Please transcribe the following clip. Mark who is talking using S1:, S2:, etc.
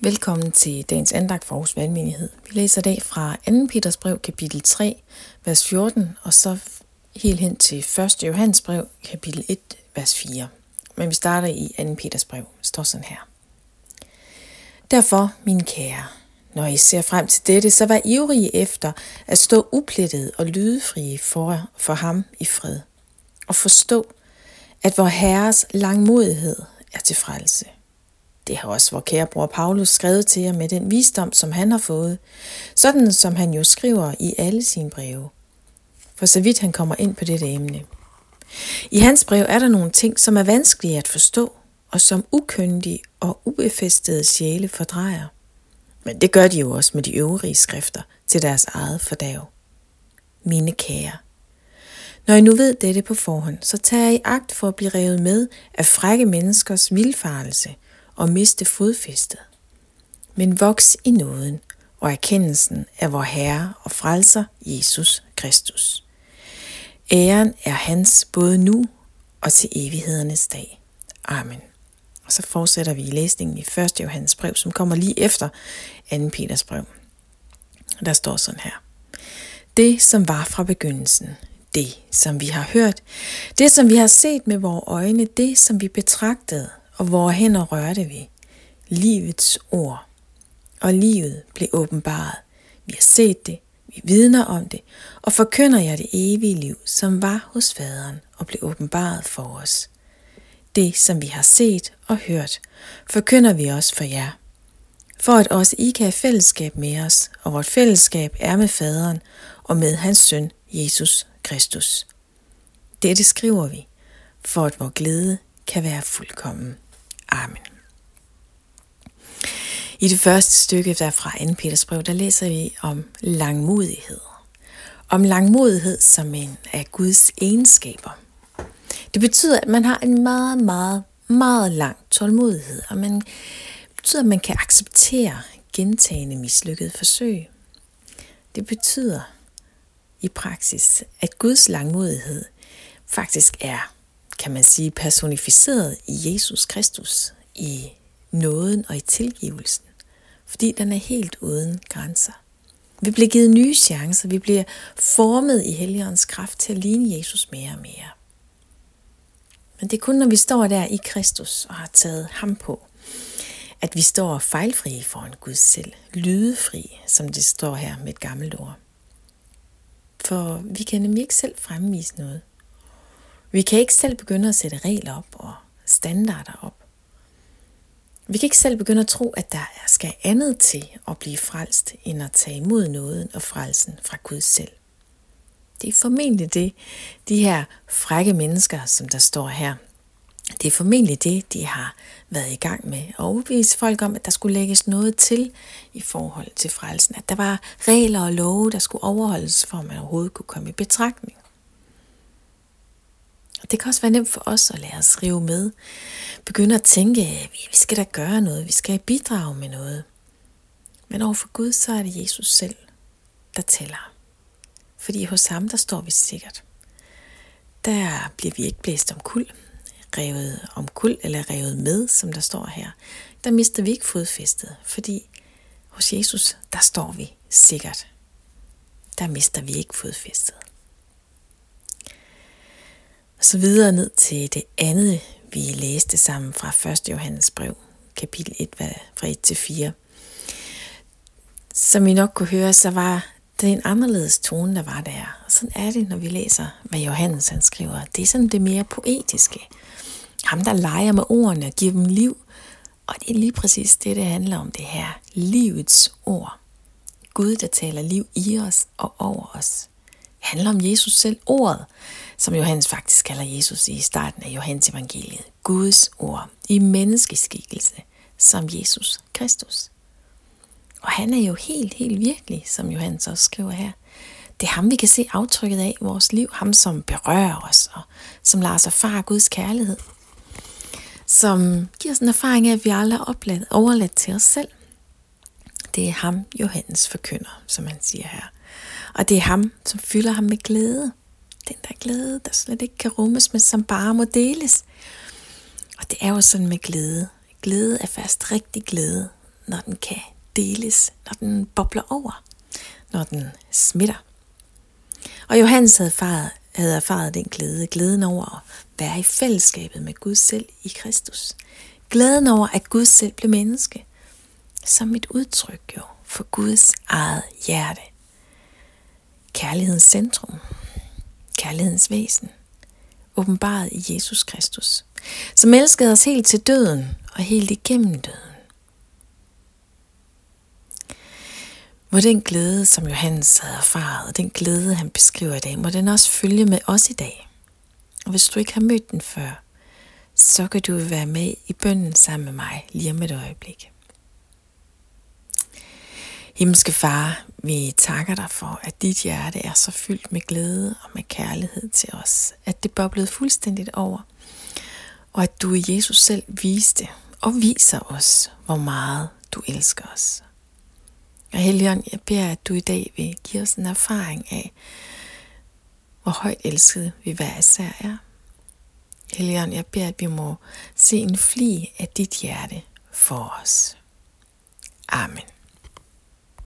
S1: Velkommen til dagens andagt for Aarhus Valgmenighed. Vi læser i dag fra 2. Peters brev, kapitel 3, vers 14, og så helt hen til 1. Johannes brev, kapitel 1, vers 4. Men vi starter i 2. Peters brev. Det står sådan her. Derfor, mine kære, når I ser frem til dette, så vær ivrige efter at stå uplettet og lydefrie for, for ham i fred. Og forstå, at vor Herres langmodighed er til frelse – det har også vor kære bror Paulus skrevet til jer med den visdom, som han har fået, sådan som han jo skriver i alle sine breve. For så vidt han kommer ind på dette emne. I hans brev er der nogle ting, som er vanskelige at forstå, og som ukyndige og ubefæstede sjæle fordrejer. Men det gør de jo også med de øvrige skrifter til deres eget fordav. Mine kære, når I nu ved dette på forhånd, så tager I agt for at blive revet med af frække menneskers vildfarelse – og miste fodfæstet. Men voks i nåden og erkendelsen af vor Herre og Frelser Jesus Kristus. Æren er hans både nu og til evighedernes dag. Amen. Og så fortsætter vi i læsningen i 1. Johannes brev, som kommer lige efter 2. Peters brev. Der står sådan her. Det, som var fra begyndelsen, det, som vi har hørt, det, som vi har set med vores øjne, det, som vi betragtede og hvor hænder rørte vi livets ord. Og livet blev åbenbaret. Vi har set det, vi vidner om det, og forkynder jer det evige liv, som var hos faderen og blev åbenbaret for os. Det, som vi har set og hørt, forkynder vi også for jer. For at også I kan have fællesskab med os, og vort fællesskab er med faderen og med hans søn, Jesus Kristus. Dette skriver vi, for at vor glæde kan være fuldkommen. Amen. I det første stykke der fra 2. Peters brev, der læser vi om langmodighed. Om langmodighed som en af Guds egenskaber. Det betyder, at man har en meget, meget, meget lang tålmodighed, og man betyder, at man kan acceptere gentagende mislykkede forsøg. Det betyder i praksis, at Guds langmodighed faktisk er kan man sige, personificeret i Jesus Kristus, i nåden og i tilgivelsen, fordi den er helt uden grænser. Vi bliver givet nye chancer, vi bliver formet i Helligåndens kraft til at ligne Jesus mere og mere. Men det er kun, når vi står der i Kristus og har taget ham på, at vi står fejlfri foran Gud selv, lydefri, som det står her med et gammelt ord. For vi kan nemlig ikke selv fremvise noget. Vi kan ikke selv begynde at sætte regler op og standarder op. Vi kan ikke selv begynde at tro, at der skal andet til at blive frelst, end at tage imod nåden og frelsen fra Gud selv. Det er formentlig det, de her frække mennesker, som der står her, det er formentlig det, de har været i gang med. At overbevise folk om, at der skulle lægges noget til i forhold til frelsen. At der var regler og love, der skulle overholdes, for at man overhovedet kunne komme i betragtning. Og det kan også være nemt for os at lade os rive med. Begynde at tænke, at vi skal da gøre noget, vi skal bidrage med noget. Men overfor Gud, så er det Jesus selv, der tæller. Fordi hos ham, der står vi sikkert. Der bliver vi ikke blæst om kul, revet om kul eller revet med, som der står her. Der mister vi ikke fodfæstet, fordi hos Jesus, der står vi sikkert. Der mister vi ikke fodfæstet. Og så videre ned til det andet, vi læste sammen fra 1. Johannes brev, kapitel 1, fra 1 til 4. Som I nok kunne høre, så var det en anderledes tone, der var der. Og sådan er det, når vi læser, hvad Johannes han skriver. Det er sådan det mere poetiske. Ham, der leger med ordene og giver dem liv. Og det er lige præcis det, det handler om, det her. Livets ord. Gud, der taler liv i os og over os. Handler om Jesus selv, ordet som Johannes faktisk kalder Jesus i starten af Johannes evangeliet. Guds ord i menneskeskikkelse som Jesus Kristus. Og han er jo helt, helt virkelig, som Johannes også skriver her. Det er ham, vi kan se aftrykket af i vores liv. Ham, som berører os, og som lader os erfare Guds kærlighed. Som giver os en erfaring af, at vi aldrig er overladt til os selv. Det er ham, Johannes forkynder, som han siger her. Og det er ham, som fylder ham med glæde den der glæde, der slet ikke kan rummes, men som bare må deles. Og det er jo sådan med glæde. Glæde er fast rigtig glæde, når den kan deles, når den bobler over, når den smitter. Og Johannes havde erfaret, havde erfaret den glæde, glæden over at være i fællesskabet med Gud selv i Kristus. Glæden over, at Gud selv blev menneske, som et udtryk jo for Guds eget hjerte. Kærlighedens centrum, kærlighedens væsen, åbenbaret i Jesus Kristus, som elskede os helt til døden og helt igennem døden. Må den glæde, som Johannes havde erfaret, den glæde, han beskriver i dag, må den også følge med os i dag. Og hvis du ikke har mødt den før, så kan du være med i bønden sammen med mig lige om et øjeblik. Himmelske Far, vi takker dig for, at dit hjerte er så fyldt med glæde og med kærlighed til os, at det boblede fuldstændigt over, og at du i Jesus selv viste og viser os, hvor meget du elsker os. Og Helion, jeg beder, at du i dag vil give os en erfaring af, hvor højt elsket vi hver især er. Helion, jeg beder, at vi må se en fli af dit hjerte for os. Amen.